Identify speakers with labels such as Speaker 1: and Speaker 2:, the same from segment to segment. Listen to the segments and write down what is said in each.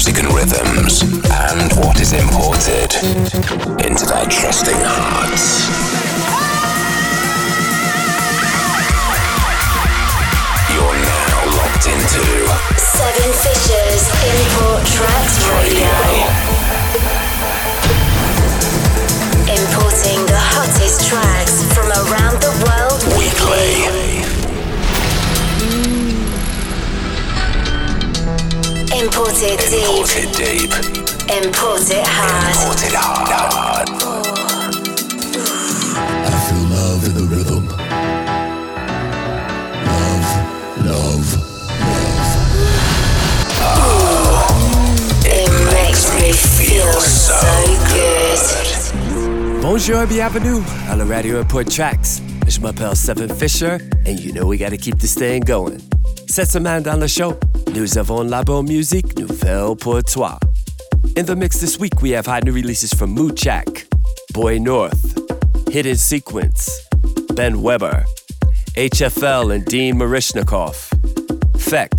Speaker 1: music and rhythms, and what is imported into their trusting hearts. You're now locked into
Speaker 2: Seven Fishers Import Tracks Radio. Importing the hottest tracks from around the world
Speaker 1: weekly.
Speaker 2: Imported deep.
Speaker 1: Imported deep.
Speaker 2: Imported hard.
Speaker 1: Imported hard.
Speaker 3: I feel love in the rhythm. Love, love, love.
Speaker 2: It makes me feel so good.
Speaker 4: Bonjour, bienvenue à la radio Import Tracks. Je m'appelle Seven Fisher, and you know we gotta keep this thing going. Cette semaine dans le show, nous avons la bonne musique nouvelle pour toi. In the mix this week, we have hot new releases from Moochak, Boy North, Hidden Sequence, Ben Weber, HFL and Dean Marishnikov, Feck,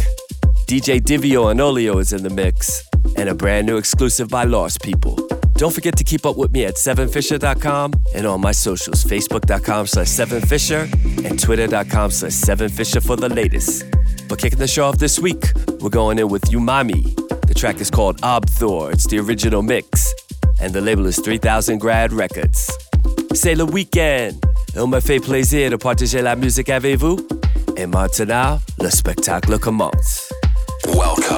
Speaker 4: DJ Divio and Olio is in the mix, and a brand new exclusive by Lost People. Don't forget to keep up with me at 7fisher.com and on my socials, facebook.com slash 7fisher and twitter.com slash 7fisher for the latest. But kicking the show off this week, we're going in with Umami. The track is called Obthor, it's the original mix, and the label is 3000 Grad Records. C'est le week-end. Il me fait plaisir de partager la musique avec vous. Et maintenant, le spectacle commence.
Speaker 1: Welcome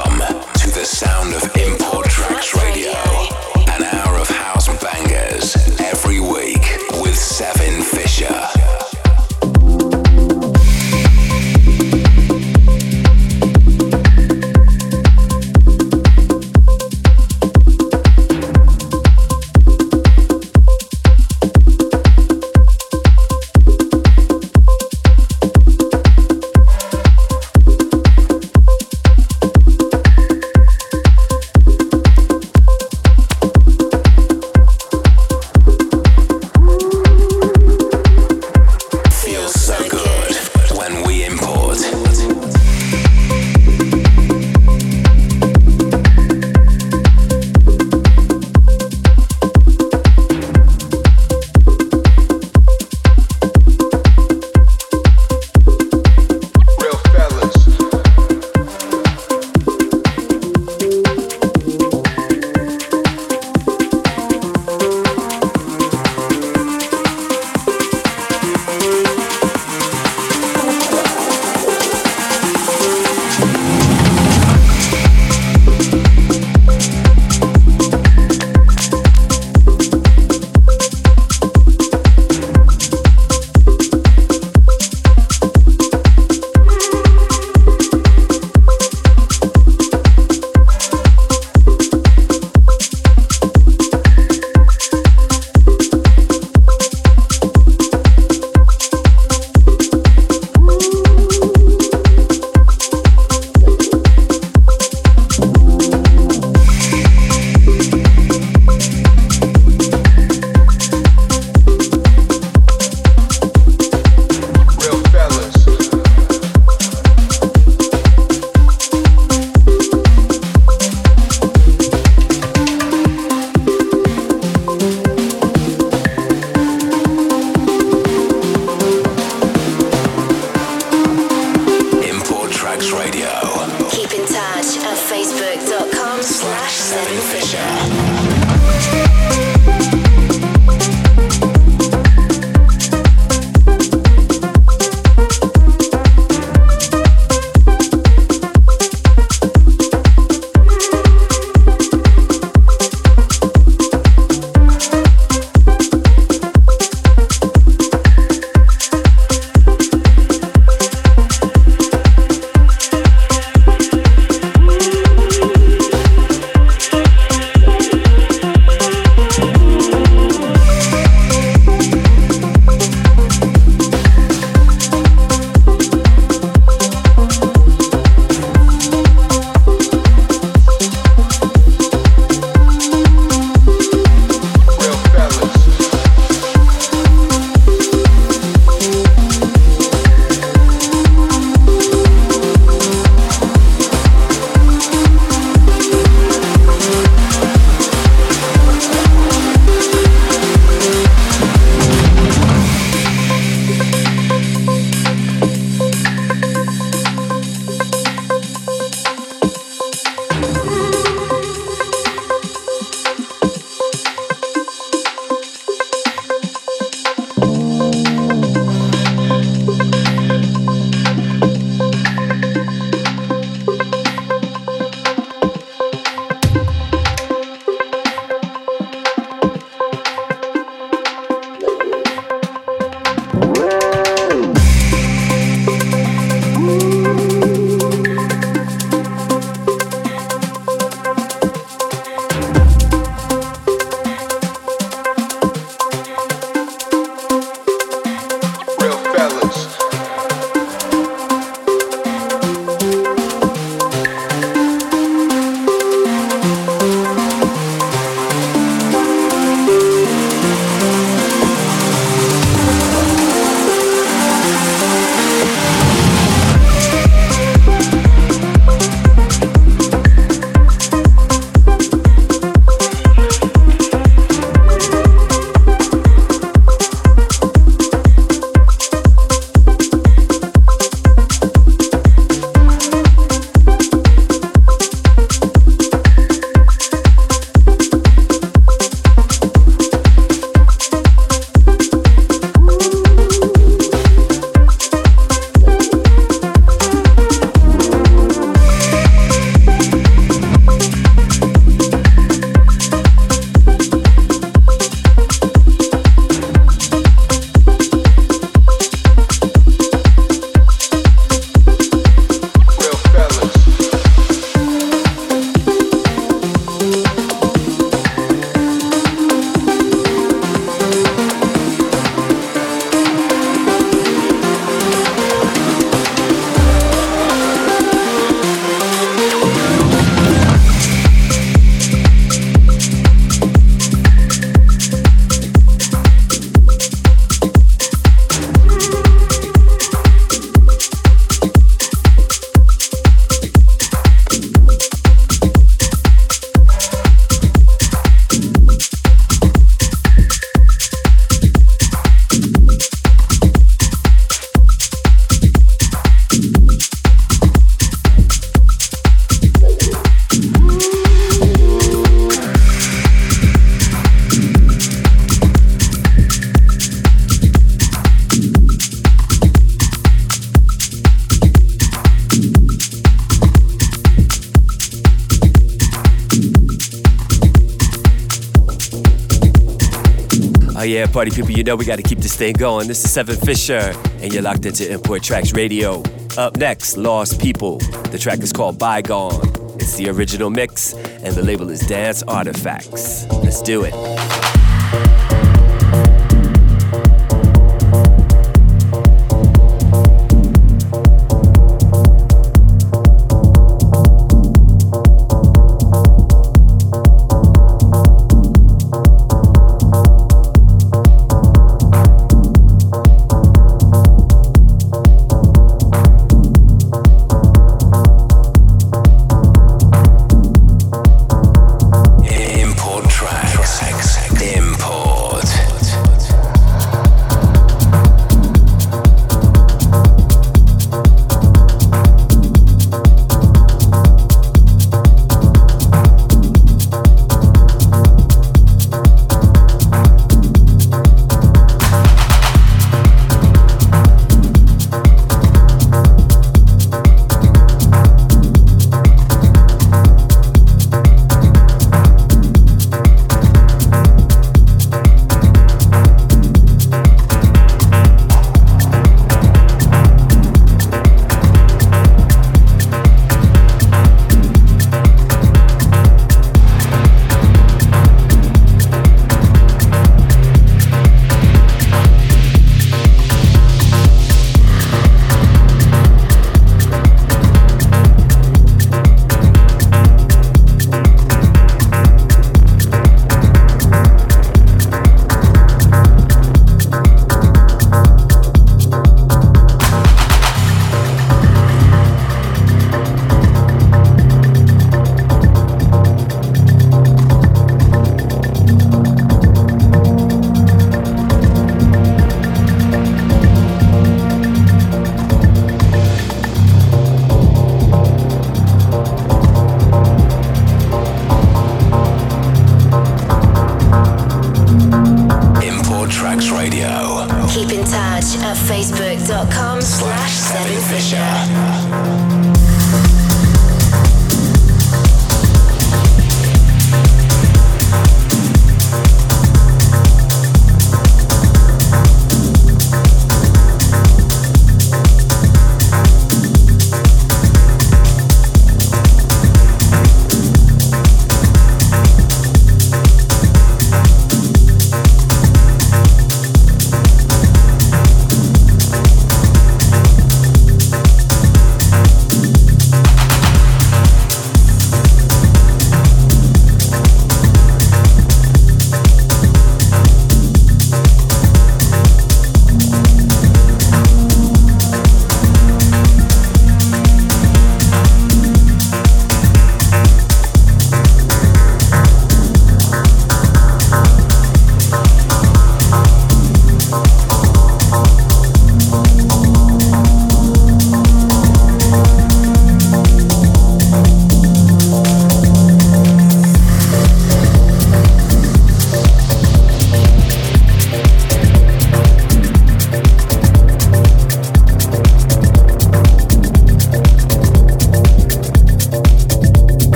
Speaker 4: party people, you know we gotta keep this thing going. This is Seven Fisher, and you're locked into Import Tracks Radio. Up next, Lost People. The track is called Bygone. It's the original mix, and the label is Dance Artifacts. Let's do it.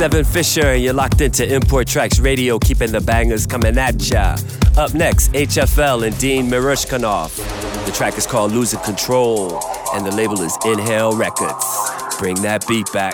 Speaker 5: Seven Fisher, and you're locked into Import Tracks Radio, keeping the bangers coming at ya. Up next, HFL and Dean Mirushkanov. The track is called Losing Control, and the label is Inhale Records. Bring that beat back.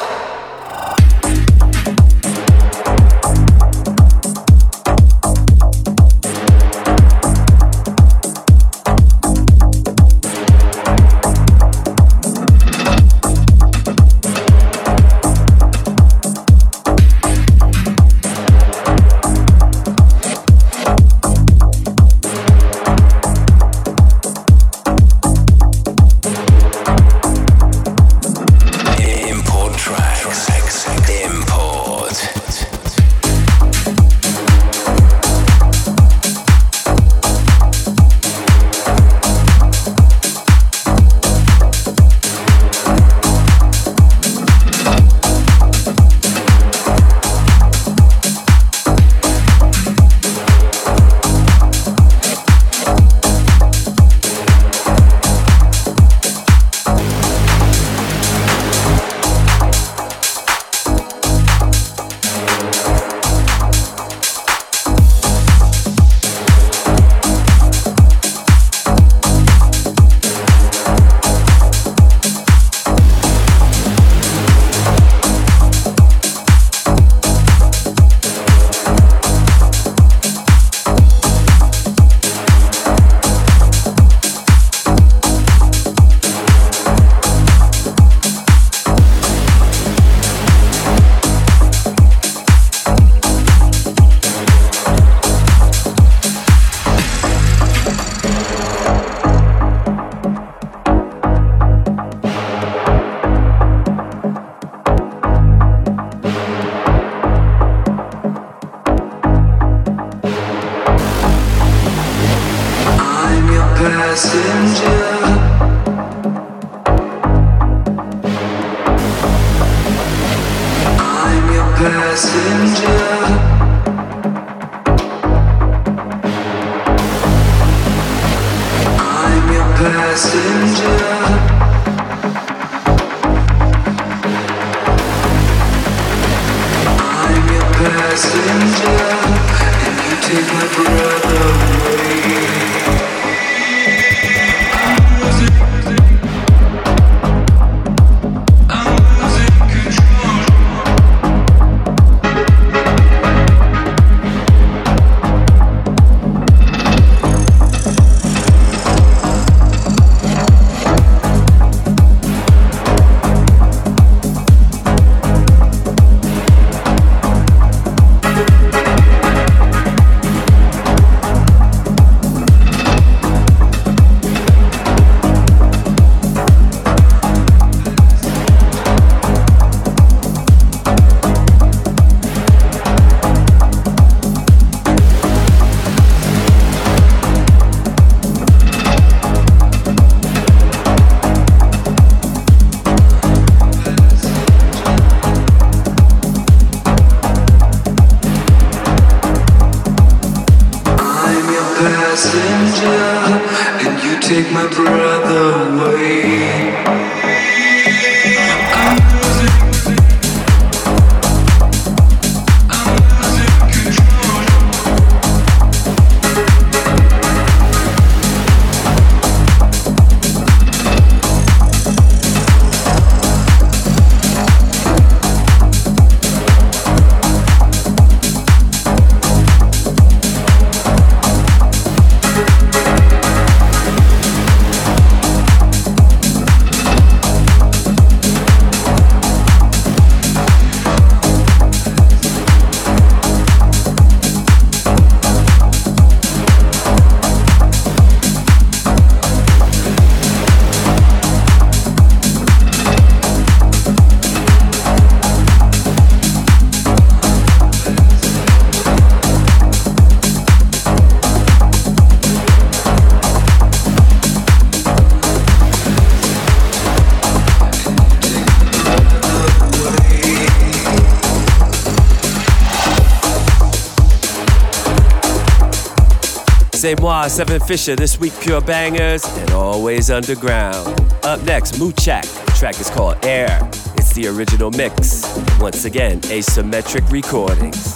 Speaker 5: Seven Fisher. This week, pure bangers and always underground. Up next, Moochak. Track is called Air. It's
Speaker 4: the original mix. Once again, Asymmetric Recordings.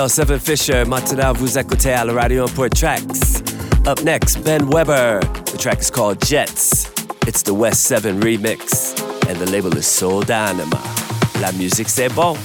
Speaker 4: M'appelle Seven Fisher. Maintenant, vous écoutez à la radio Import Tracks. Up next, Ben Weber. The track is called Jets. It's the West 7 remix. And the label is Soul Dynama. La musique, c'est bon.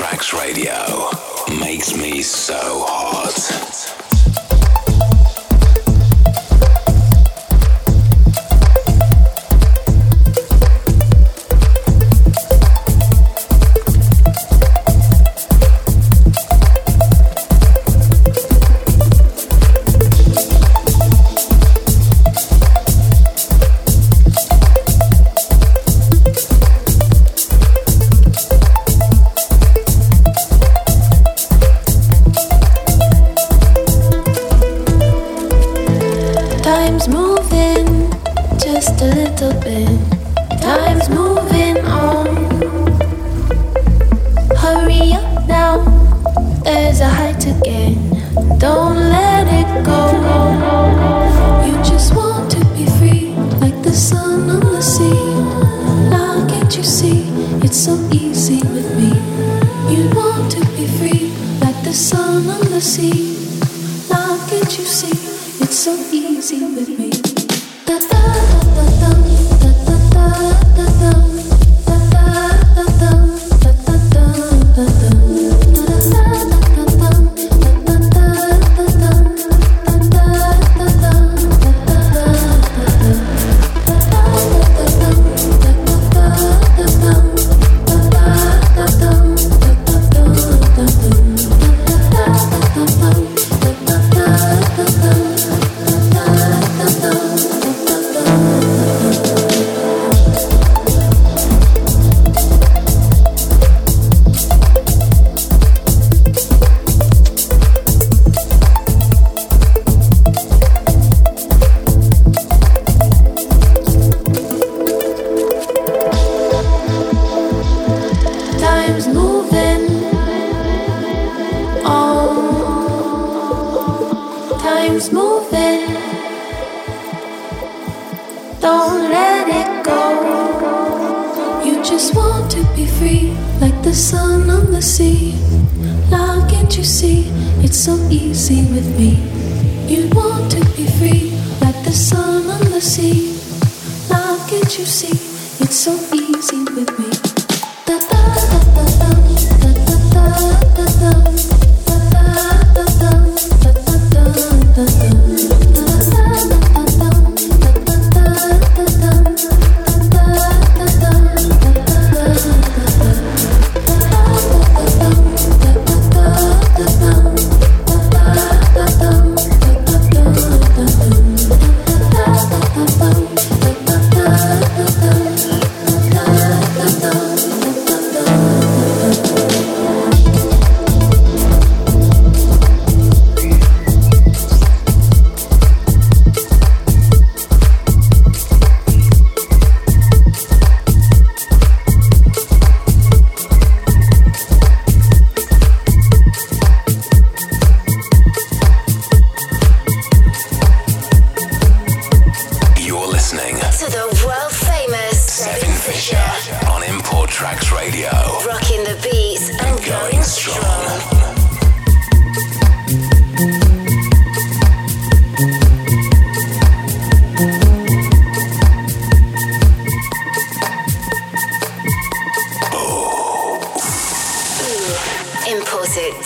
Speaker 6: Tracks Radio makes me so hot.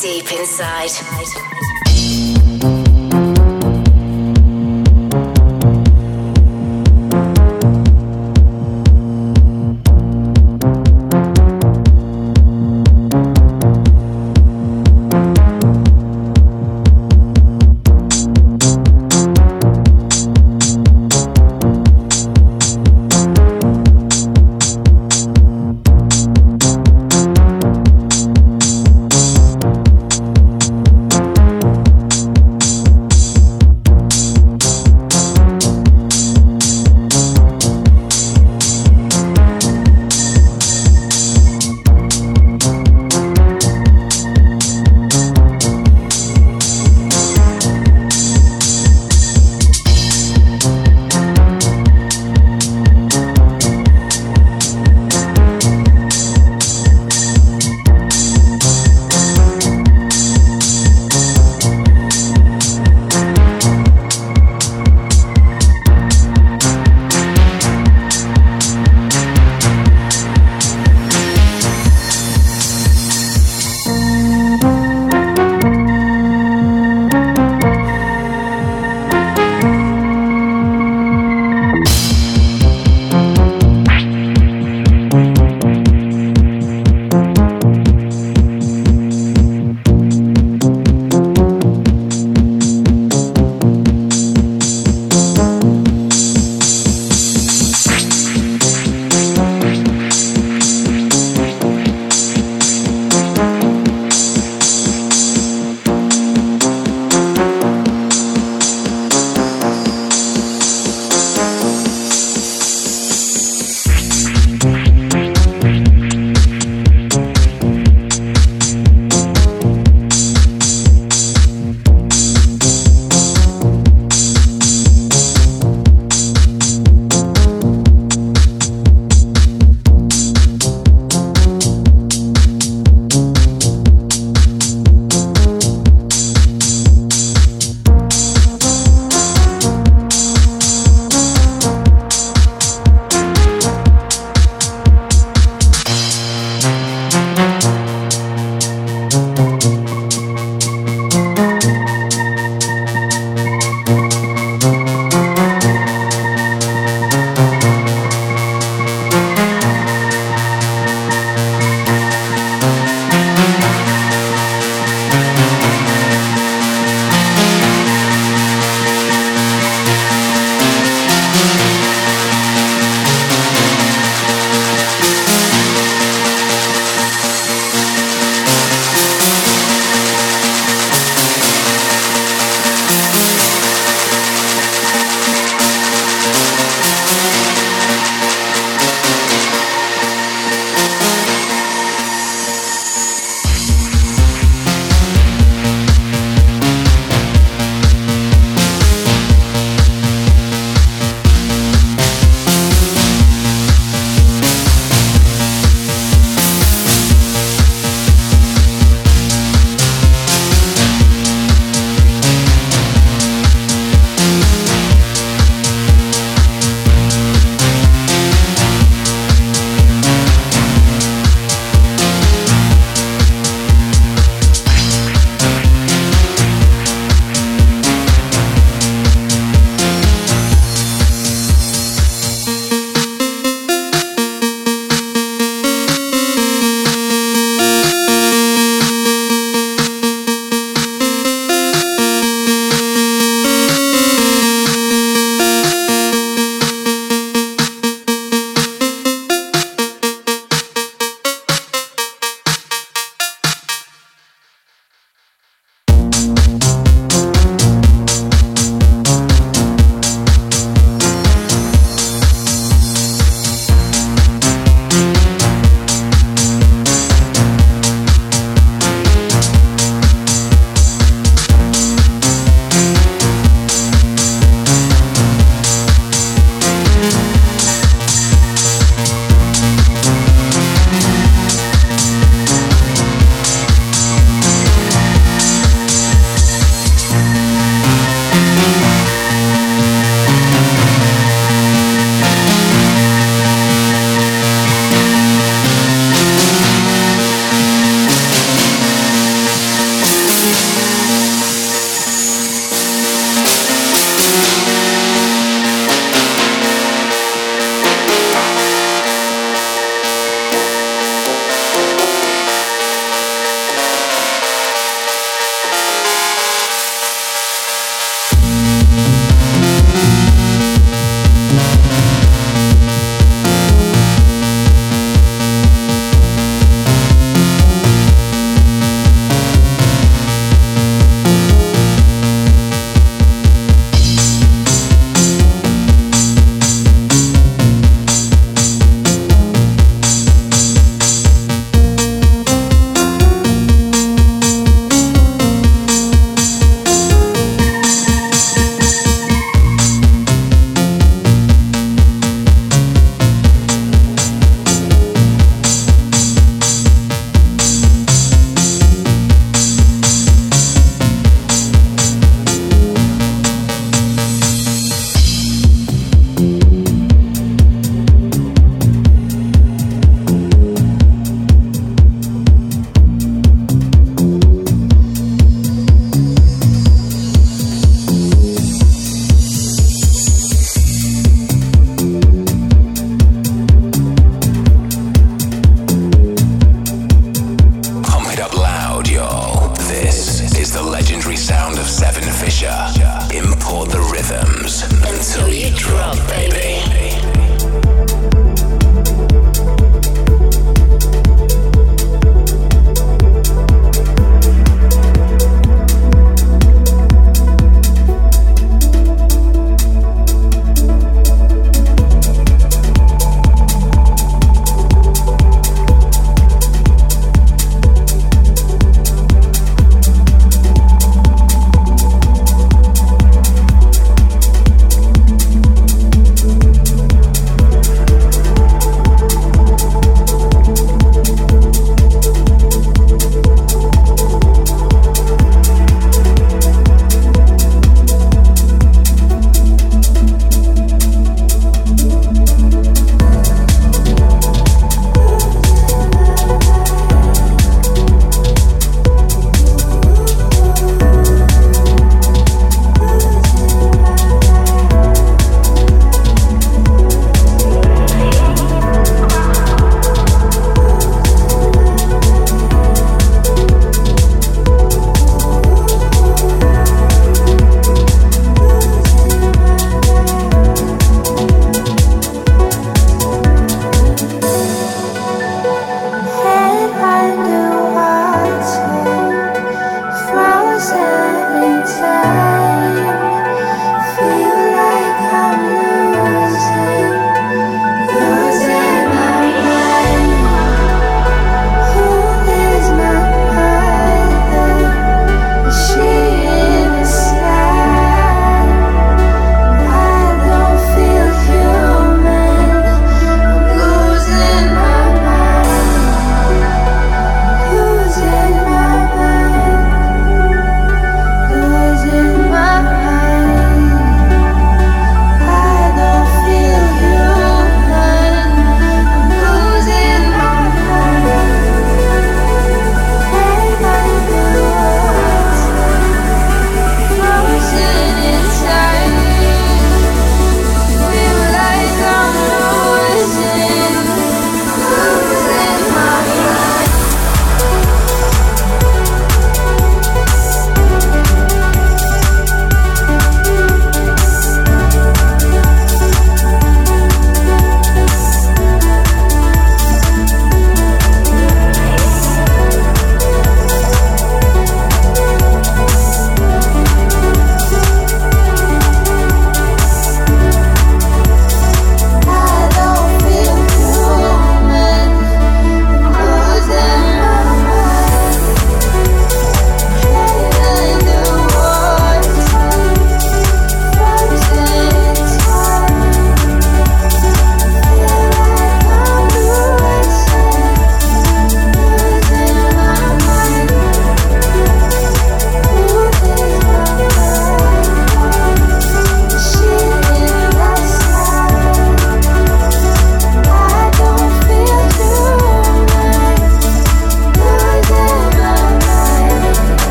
Speaker 6: deep inside.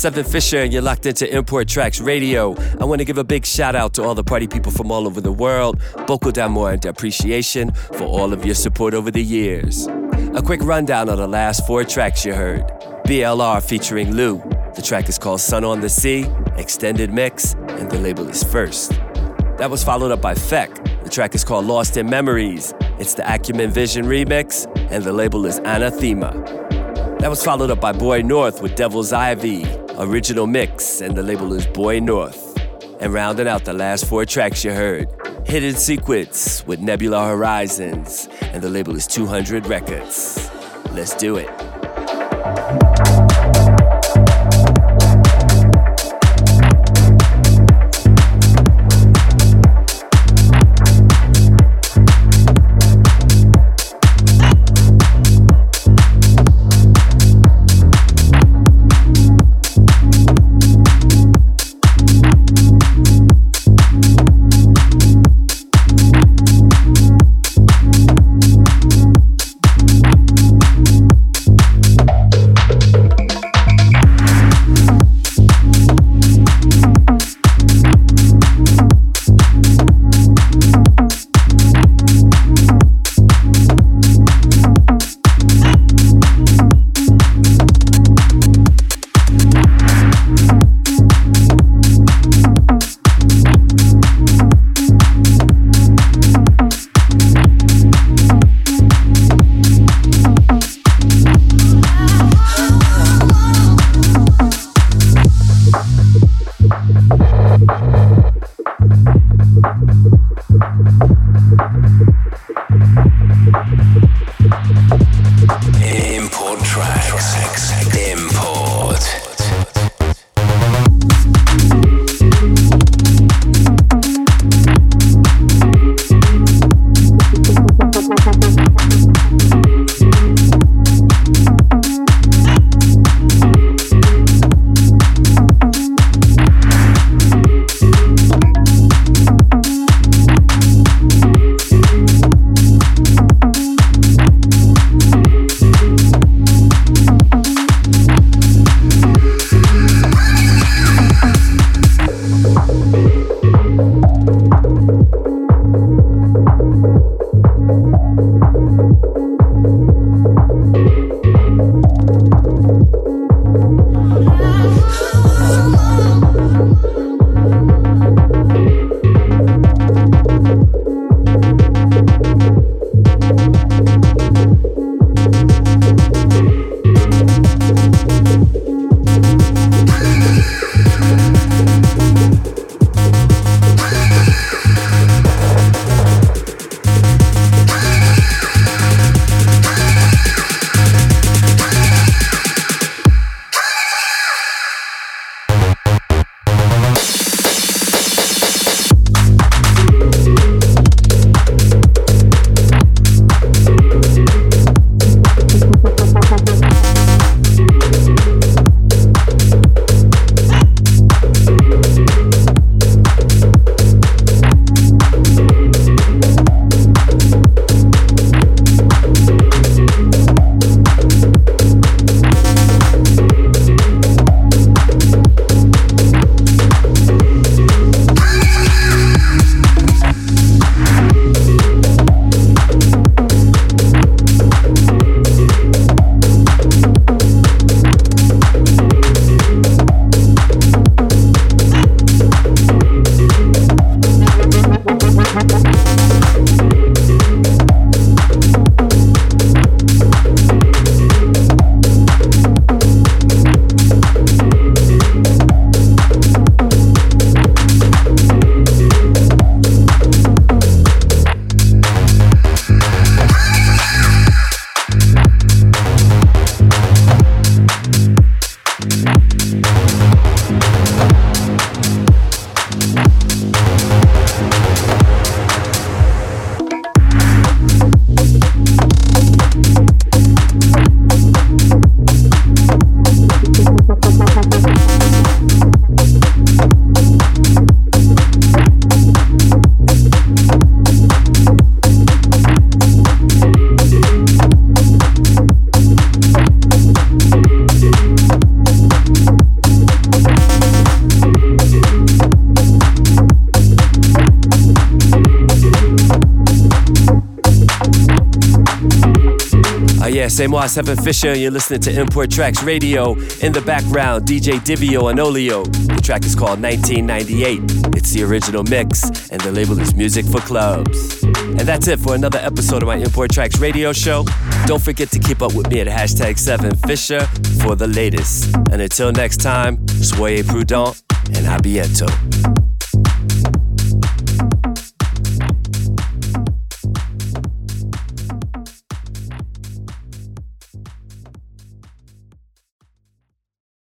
Speaker 6: Seven Fisher
Speaker 4: and you're locked into Import Tracks Radio. I want to give a big shout out to all the party people from all over the world. Beaucoup d'amour and appreciation for all of your support over the years. A quick rundown of the last four tracks you heard. BLR featuring Lou. The track is called Sun on the Sea, extended mix, and the label is First. That was followed up by Feck. The track is called Lost in Memories. It's the Acumen Vision remix, and the label is Anathema. That was followed up by Boy North with Devil's Ivy, original mix, and the label is Boy North. And rounding out the last four tracks you heard, Hidden Sequence with Nebula Horizons, and the label is 200 Records. Let's do it. Moi, Seven Fisher, and you're listening to Import Tracks Radio. In the background, DJ Divio and Olio. The track is called 1998. It's the original mix, and the label is Music for Clubs. And that's it for another episode of my Import Tracks Radio show. Don't forget to keep up with me at hashtag 7Fisher for the latest. And until next time, soyez prudent and a bientôt.